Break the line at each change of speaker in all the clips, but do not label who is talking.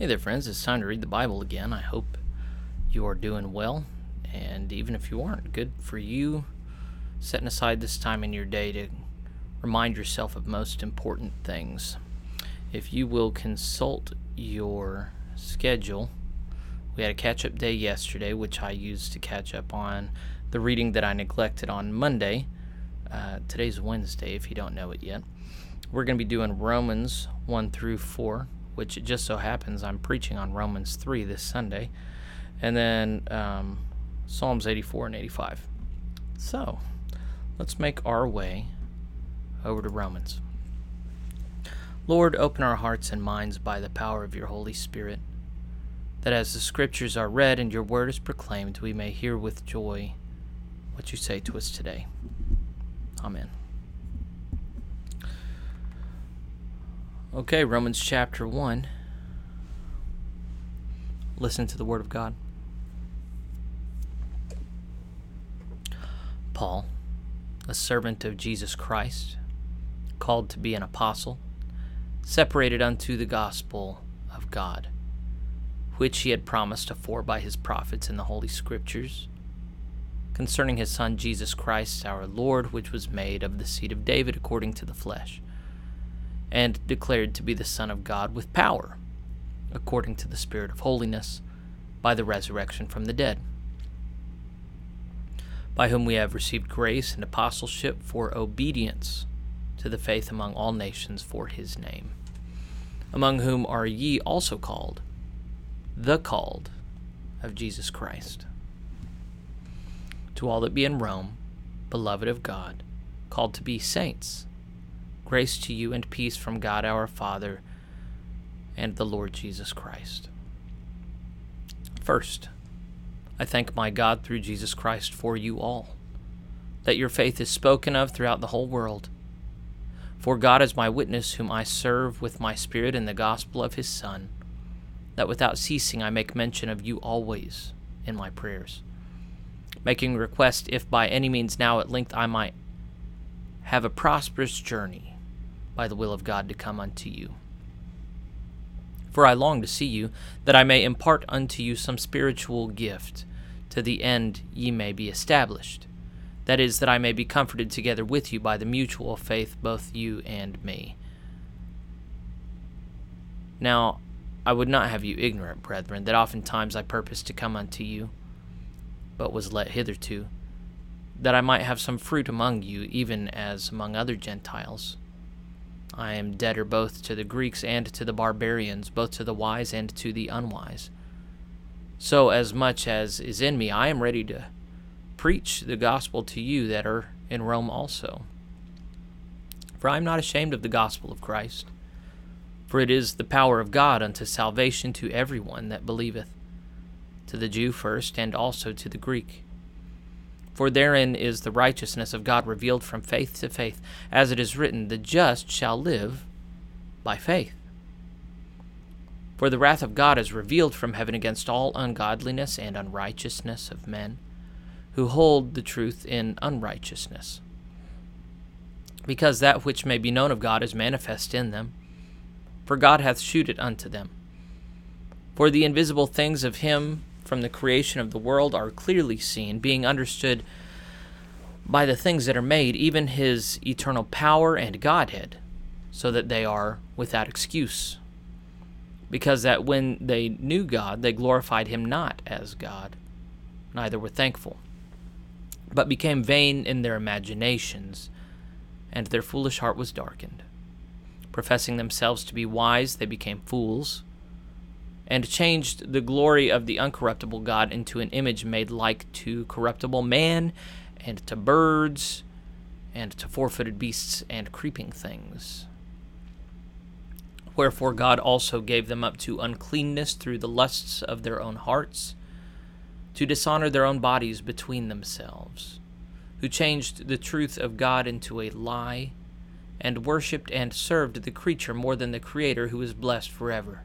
Hey there, friends. It's time to read the Bible again. I hope you are doing well. And even if you aren't, good for you setting aside this time in your day to remind yourself of most important things. If you will consult your schedule, we had a catch up day yesterday, which I used to catch up on the reading that I neglected on Monday. Uh, today's Wednesday, if you don't know it yet. We're going to be doing Romans 1 through 4 which it just so happens I'm preaching on Romans 3 this Sunday, and then um, Psalms 84 and 85. So let's make our way over to Romans. Lord, open our hearts and minds by the power of your Holy Spirit, that as the Scriptures are read and your word is proclaimed, we may hear with joy what you say to us today. Amen. Okay, Romans chapter 1. Listen to the Word of God. Paul, a servant of Jesus Christ, called to be an apostle, separated unto the gospel of God, which he had promised afore by his prophets in the Holy Scriptures, concerning his Son Jesus Christ, our Lord, which was made of the seed of David according to the flesh and declared to be the Son of God with power, according to the Spirit of holiness, by the resurrection from the dead, by whom we have received grace and apostleship for obedience to the faith among all nations for his name, among whom are ye also called, the called of Jesus Christ. To all that be in Rome, beloved of God, called to be saints Grace to you and peace from God our Father and the Lord Jesus Christ. First, I thank my God through Jesus Christ for you all, that your faith is spoken of throughout the whole world. For God is my witness, whom I serve with my Spirit in the gospel of his Son, that without ceasing I make mention of you always in my prayers, making request if by any means now at length I might have a prosperous journey by the will of God to come unto you. For I long to see you, that I may impart unto you some spiritual gift, to the end ye may be established. That is, that I may be comforted together with you by the mutual faith, both you and me. Now, I would not have you ignorant, brethren, that oftentimes I purposed to come unto you, but was let hitherto, that I might have some fruit among you, even as among other Gentiles I am debtor both to the Greeks and to the barbarians, both to the wise and to the unwise. So, as much as is in me, I am ready to preach the gospel to you that are in Rome also. For I am not ashamed of the gospel of Christ, for it is the power of God unto salvation to every one that believeth, to the Jew first, and also to the Greek. For therein is the righteousness of God revealed from faith to faith, as it is written, The just shall live by faith. For the wrath of God is revealed from heaven against all ungodliness and unrighteousness of men who hold the truth in unrighteousness. Because that which may be known of God is manifest in them, for God hath shewed it unto them. For the invisible things of him from the creation of the world are clearly seen, being understood by the things that are made, even his eternal power and Godhead, so that they are without excuse. Because that when they knew God, they glorified him not as God, neither were thankful, but became vain in their imaginations, and their foolish heart was darkened. Professing themselves to be wise, they became fools and changed the glory of the uncorruptible God into an image made like to corruptible man, and to birds, and to four footed beasts, and creeping things. Wherefore God also gave them up to uncleanness through the lusts of their own hearts, to dishonor their own bodies between themselves, who changed the truth of God into a lie, and worshipped and served the creature more than the Creator who is blessed forever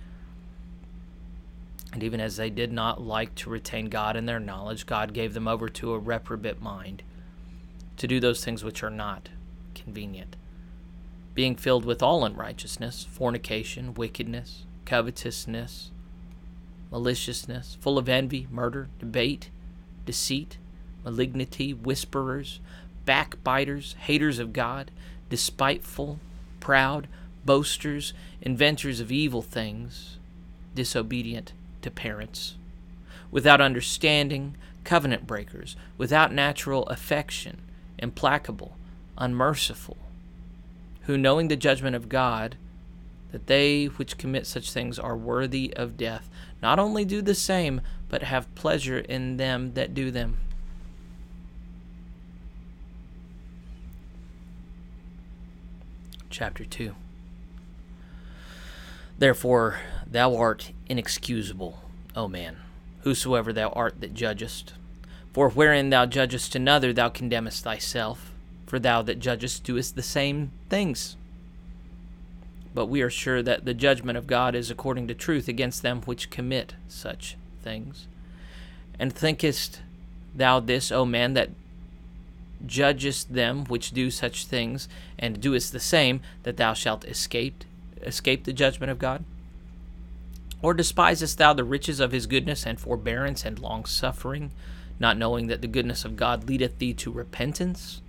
And even as they did not like to retain God in their knowledge, God gave them over to a reprobate mind to do those things which are not convenient, being filled with all unrighteousness, fornication, wickedness, covetousness, maliciousness, full of envy, murder, debate, deceit, malignity, whisperers, backbiters, haters of God, despiteful, proud, boasters, inventors of evil things, disobedient to parents. Without understanding, covenant breakers. Without natural affection, implacable, unmerciful. Who, knowing the judgment of God, that they which commit such things are worthy of death, not only do the same, but have pleasure in them that do them. Chapter 2 Therefore, Thou art inexcusable, O man, whosoever thou art that judgest. For wherein thou judgest another, thou condemnest thyself, for thou that judgest doest the same things. But we are sure that the judgment of God is according to truth against them which commit such things. And thinkest thou this, O man, that judgest them which do such things, and doest the same, that thou shalt escape escape the judgment of God? Or despisest thou the riches of his goodness and forbearance and longsuffering, not knowing that the goodness of God leadeth thee to repentance?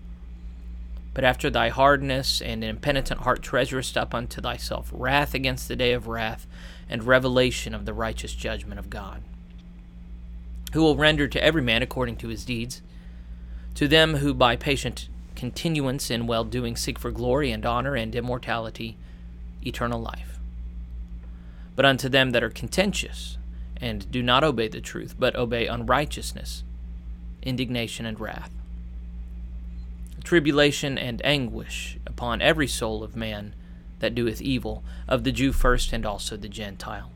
But after thy hardness and an impenitent heart treasurest up unto thyself wrath against the day of wrath and revelation of the righteous judgment of God, who will render to every man according to his deeds. To them who by patient continuance in well doing seek for glory and honor and immortality, eternal life but unto them that are contentious, and do not obey the truth, but obey unrighteousness, indignation and wrath. Tribulation and anguish upon every soul of man that doeth evil, of the Jew first and also the Gentile.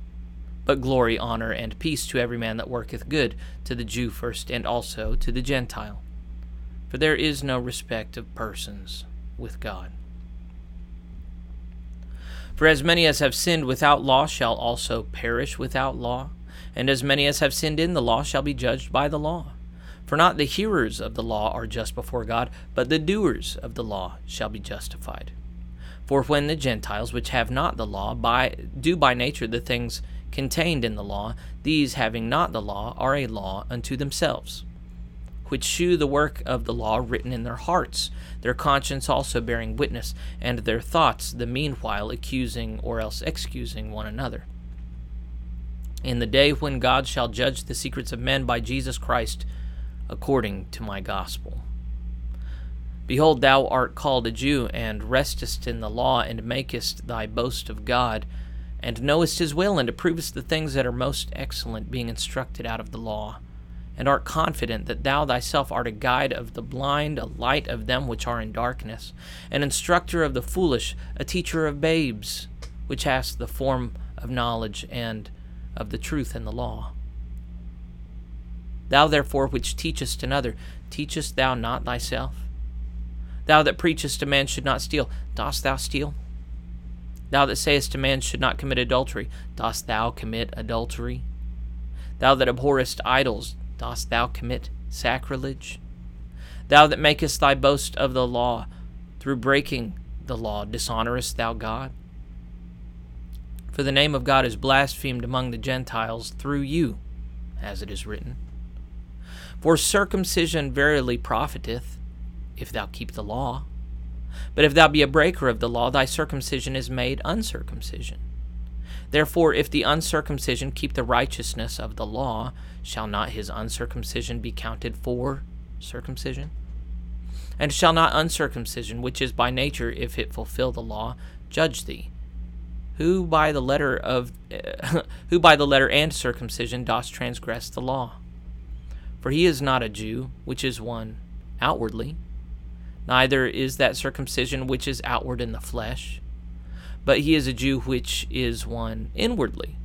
But glory, honor, and peace to every man that worketh good, to the Jew first and also to the Gentile. For there is no respect of persons with God. For as many as have sinned without law shall also perish without law, and as many as have sinned in the law shall be judged by the law. For not the hearers of the law are just before God, but the doers of the law shall be justified. For when the Gentiles which have not the law by, do by nature the things contained in the law, these having not the law are a law unto themselves which shew the work of the law written in their hearts, their conscience also bearing witness, and their thoughts the meanwhile accusing or else excusing one another. In the day when God shall judge the secrets of men by Jesus Christ according to my gospel. Behold, thou art called a Jew, and restest in the law, and makest thy boast of God, and knowest his will, and approvest the things that are most excellent, being instructed out of the law and art confident that thou thyself art a guide of the blind, a light of them which are in darkness, an instructor of the foolish, a teacher of babes, which hast the form of knowledge and of the truth and the law. Thou therefore which teachest another, teachest thou not thyself? Thou that preachest a man should not steal, dost thou steal? Thou that sayest a man should not commit adultery, dost thou commit adultery? Thou that abhorrest idols, Dost thou commit sacrilege? Thou that makest thy boast of the law, through breaking the law, dishonorest thou God? For the name of God is blasphemed among the Gentiles through you, as it is written. For circumcision verily profiteth, if thou keep the law. But if thou be a breaker of the law, thy circumcision is made uncircumcision. Therefore, if the uncircumcision keep the righteousness of the law, shall not his uncircumcision be counted for circumcision? And shall not uncircumcision, which is by nature, if it fulfill the law, judge thee? Who by the letter of uh, who by the letter and circumcision dost transgress the law? For he is not a Jew, which is one outwardly, neither is that circumcision which is outward in the flesh but he is a Jew which is one inwardly,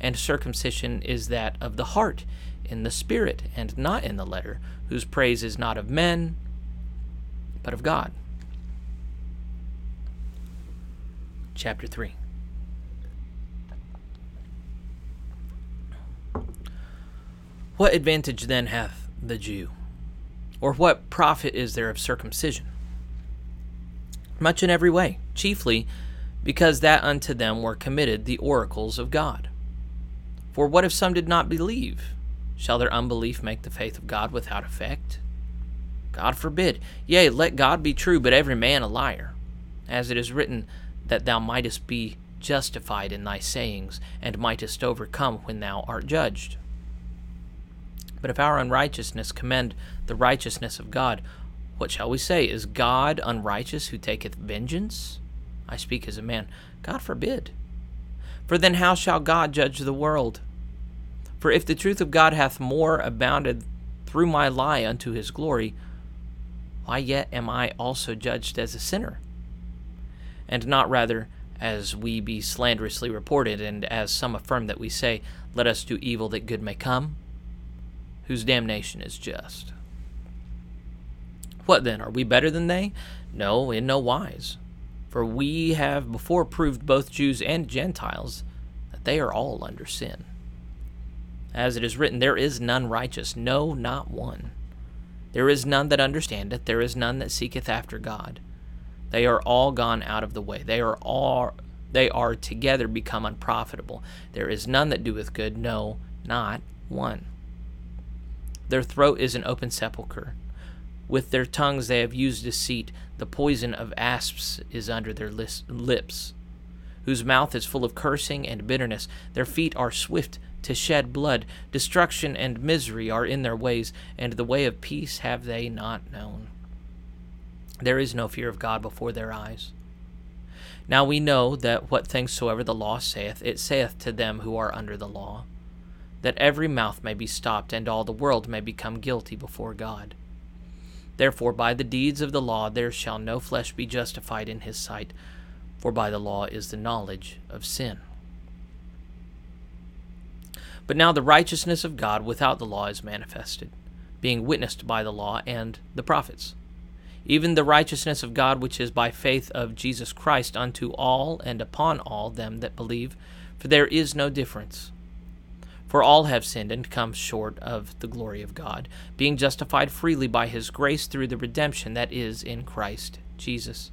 and circumcision is that of the heart, in the spirit, and not in the letter, whose praise is not of men, but of God. Chapter 3 What advantage then hath the Jew? Or what profit is there of circumcision? Much in every way, chiefly because that unto them were committed the oracles of God. For what if some did not believe? Shall their unbelief make the faith of God without effect? God forbid. Yea, let God be true, but every man a liar. As it is written, that thou mightest be justified in thy sayings, and mightest overcome when thou art judged. But if our unrighteousness commend the righteousness of God, what shall we say? Is God unrighteous who taketh vengeance? I speak as a man. God forbid. For then how shall God judge the world? For if the truth of God hath more abounded through my lie unto his glory, why yet am I also judged as a sinner? And not rather as we be slanderously reported, and as some affirm that we say, Let us do evil that good may come, whose damnation is just. What then? Are we better than they? No, in no wise. For we have before proved both Jews and Gentiles that they are all under sin. As it is written, There is none righteous, no, not one. There is none that understandeth, there is none that seeketh after God. They are all gone out of the way. They are all they are together become unprofitable. There is none that doeth good, no, not one. Their throat is an open sepulchre. With their tongues they have used deceit. The poison of asps is under their lips, whose mouth is full of cursing and bitterness. Their feet are swift to shed blood. Destruction and misery are in their ways, and the way of peace have they not known. There is no fear of God before their eyes. Now we know that what things soever the law saith, it saith to them who are under the law, that every mouth may be stopped, and all the world may become guilty before God. Therefore, by the deeds of the law there shall no flesh be justified in his sight, for by the law is the knowledge of sin. But now the righteousness of God without the law is manifested, being witnessed by the law and the prophets, even the righteousness of God which is by faith of Jesus Christ unto all and upon all them that believe, for there is no difference. For all have sinned and come short of the glory of God, being justified freely by his grace through the redemption that is in Christ Jesus,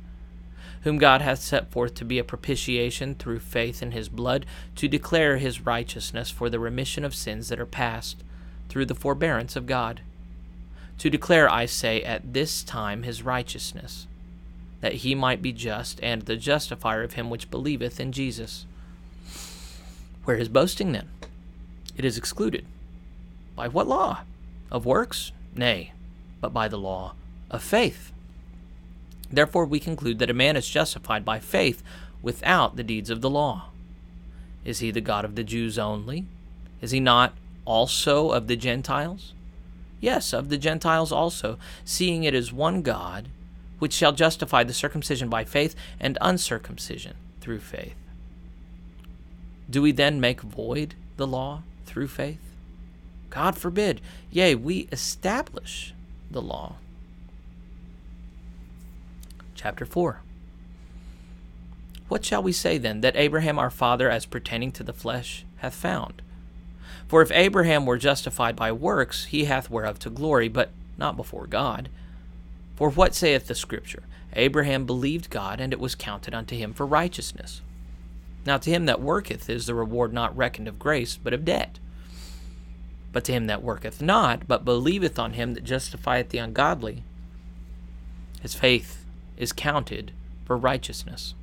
whom God hath set forth to be a propitiation through faith in his blood, to declare his righteousness for the remission of sins that are past, through the forbearance of God. To declare, I say, at this time his righteousness, that he might be just, and the justifier of him which believeth in Jesus. Where is boasting then? it is excluded. By what law? Of works? Nay, but by the law of faith. Therefore, we conclude that a man is justified by faith without the deeds of the law. Is he the God of the Jews only? Is he not also of the Gentiles? Yes, of the Gentiles also, seeing it is one God which shall justify the circumcision by faith and uncircumcision through faith. Do we then make void the law? through faith? God forbid. Yea, we establish the law. Chapter 4 What shall we say then that Abraham our father, as pertaining to the flesh, hath found? For if Abraham were justified by works, he hath whereof to glory, but not before God. For what saith the Scripture? Abraham believed God, and it was counted unto him for righteousness. Now to him that worketh is the reward not reckoned of grace, but of debt. But to him that worketh not, but believeth on him that justifieth the ungodly, his faith is counted for righteousness.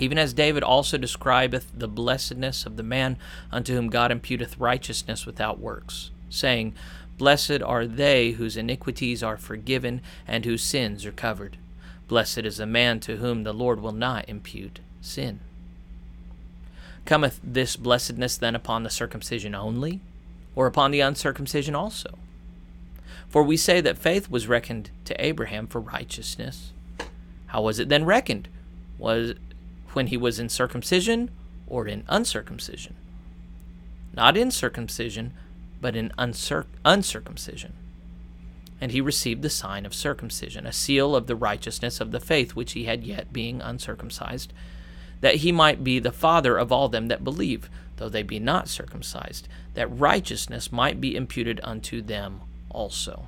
Even as David also describeth the blessedness of the man unto whom God imputeth righteousness without works, saying, Blessed are they whose iniquities are forgiven and whose sins are covered. Blessed is the man to whom the Lord will not impute sin. Cometh this blessedness then upon the circumcision only, or upon the uncircumcision also? For we say that faith was reckoned to Abraham for righteousness. How was it then reckoned? Was when he was in circumcision or in uncircumcision? Not in circumcision, but in uncirc- uncircumcision. And he received the sign of circumcision, a seal of the righteousness of the faith which he had yet being uncircumcised that he might be the father of all them that believe, though they be not circumcised, that righteousness might be imputed unto them also.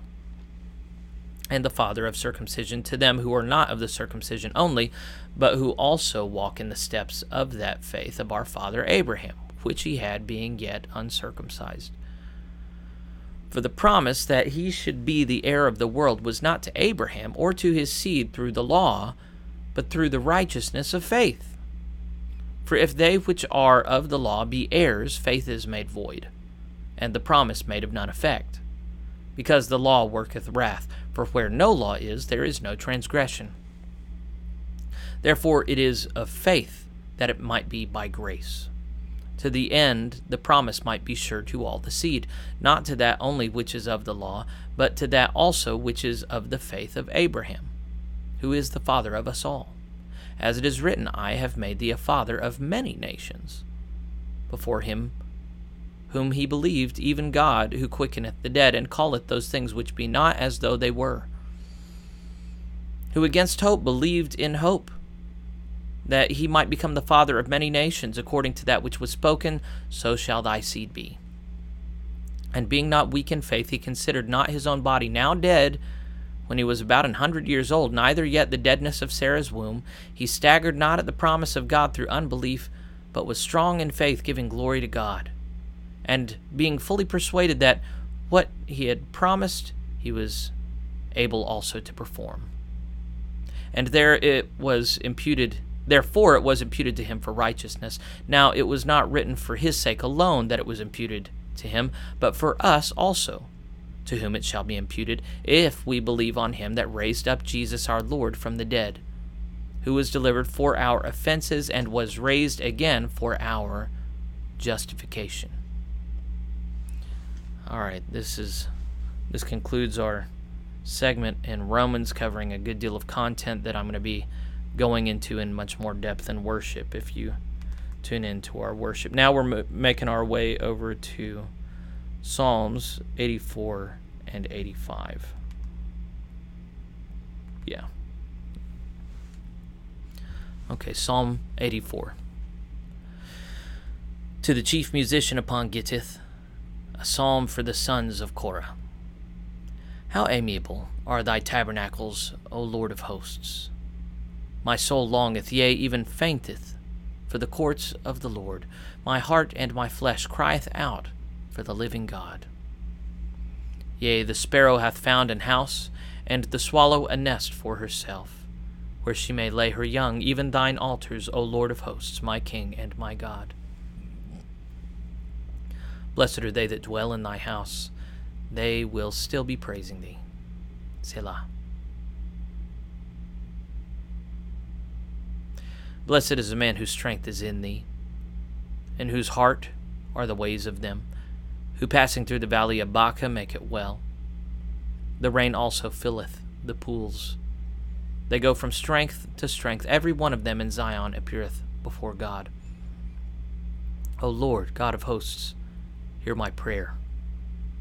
And the father of circumcision to them who are not of the circumcision only, but who also walk in the steps of that faith of our father Abraham, which he had being yet uncircumcised. For the promise that he should be the heir of the world was not to Abraham or to his seed through the law, but through the righteousness of faith. For if they which are of the law be heirs, faith is made void, and the promise made of none effect. Because the law worketh wrath, for where no law is, there is no transgression. Therefore it is of faith that it might be by grace. To the end the promise might be sure to all the seed, not to that only which is of the law, but to that also which is of the faith of Abraham, who is the father of us all. As it is written, I have made thee a father of many nations. Before him whom he believed, even God, who quickeneth the dead, and calleth those things which be not as though they were. Who against hope believed in hope, that he might become the father of many nations, according to that which was spoken, so shall thy seed be. And being not weak in faith, he considered not his own body now dead when he was about an hundred years old, neither yet the deadness of Sarah's womb, he staggered not at the promise of God through unbelief, but was strong in faith, giving glory to God. And being fully persuaded that what he had promised, he was able also to perform. And there it was imputed Therefore, it was imputed to him for righteousness. Now, it was not written for his sake alone that it was imputed to him, but for us also, to whom it shall be imputed, if we believe on him that raised up Jesus our Lord from the dead, who was delivered for our offenses and was raised again for our justification. All right, this is this concludes our segment in Romans covering a good deal of content that I'm going to be going into in much more depth in worship if you tune in to our worship. Now we're m- making our way over to Psalms 84 and 85. Yeah. Okay, Psalm 84. To the chief musician upon Gittith, a psalm for the sons of Korah. How amiable are thy tabernacles, O Lord of hosts! My soul longeth, yea, even fainteth, for the courts of the Lord. My heart and my flesh crieth out for the living God. Yea, the sparrow hath found an house, and the swallow a nest for herself, where she may lay her young, even thine altars, O Lord of hosts, my King and my God. Blessed are they that dwell in thy house, they will still be praising thee. Selah. Blessed is the man whose strength is in thee, and whose heart are the ways of them who passing through the valley of Baca make it well. The rain also filleth the pools. They go from strength to strength. Every one of them in Zion appeareth before God. O Lord, God of hosts, hear my prayer.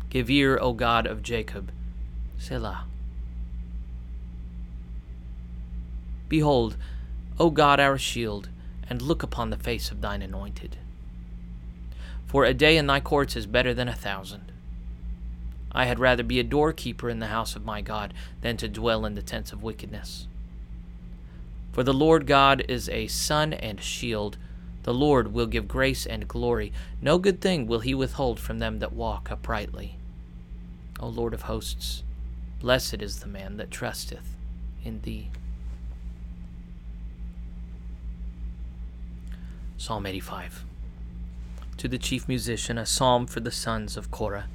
Give ear, O God of Jacob. Selah. Behold, O God, our shield, and look upon the face of thine anointed for a day in thy courts is better than a thousand. I had rather be a doorkeeper in the house of my God than to dwell in the tents of wickedness. For the Lord God is a sun and shield. The Lord will give grace and glory. No good thing will he withhold from them that walk uprightly. O Lord of hosts, blessed is the man that trusteth in thee. Psalm 85 to the chief musician a psalm for the sons of Korah.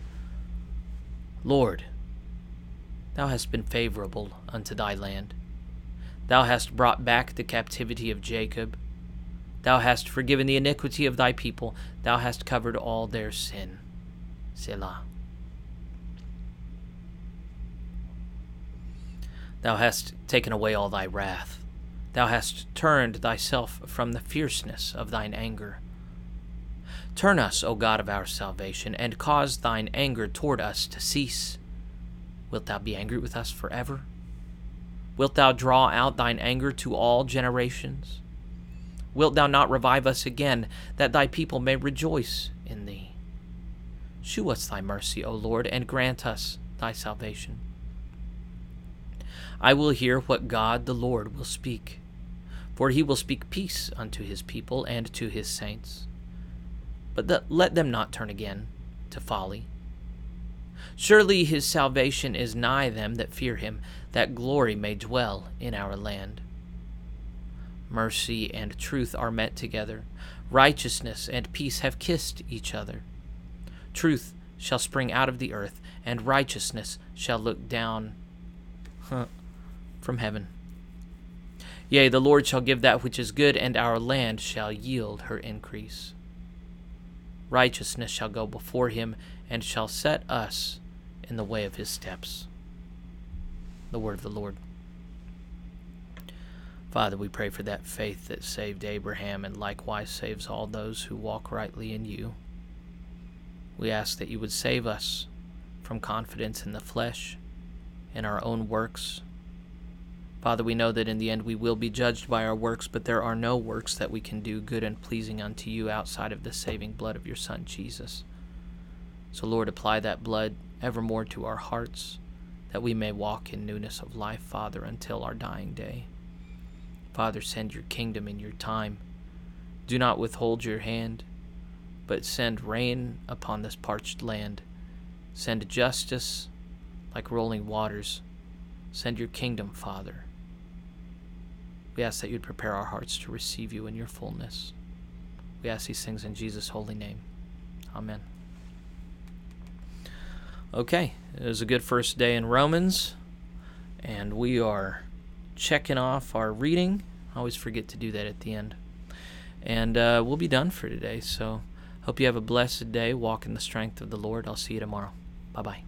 Lord, thou hast been favorable unto thy land. Thou hast brought back the captivity of Jacob. Thou hast forgiven the iniquity of thy people. Thou hast covered all their sin. Selah. Thou hast taken away all thy wrath. Thou hast turned thyself from the fierceness of thine anger. Turn us, O God of our salvation, and cause thine anger toward us to cease. Wilt thou be angry with us forever? Wilt thou draw out thine anger to all generations? Wilt thou not revive us again, that thy people may rejoice in thee? Shew us thy mercy, O Lord, and grant us thy salvation. I will hear what God the Lord will speak, for he will speak peace unto his people and to his saints but let them not turn again to folly. Surely his salvation is nigh them that fear him, that glory may dwell in our land. Mercy and truth are met together, righteousness and peace have kissed each other. Truth shall spring out of the earth, and righteousness shall look down huh, from heaven. Yea, the Lord shall give that which is good, and our land shall yield her increase righteousness shall go before him and shall set us in the way of his steps. The word of the Lord. Father, we pray for that faith that saved Abraham and likewise saves all those who walk rightly in you. We ask that you would save us from confidence in the flesh, in our own works, Father, we know that in the end we will be judged by our works, but there are no works that we can do good and pleasing unto you outside of the saving blood of your Son, Jesus. So, Lord, apply that blood evermore to our hearts, that we may walk in newness of life, Father, until our dying day. Father, send your kingdom in your time. Do not withhold your hand, but send rain upon this parched land. Send justice like rolling waters. Send your kingdom, Father. We ask that you'd prepare our hearts to receive you in your fullness. We ask these things in Jesus' holy name. Amen. Okay, it was a good first day in Romans, and we are checking off our reading. I always forget to do that at the end. And uh, we'll be done for today, so hope you have a blessed day. Walk in the strength of the Lord. I'll see you tomorrow. Bye bye.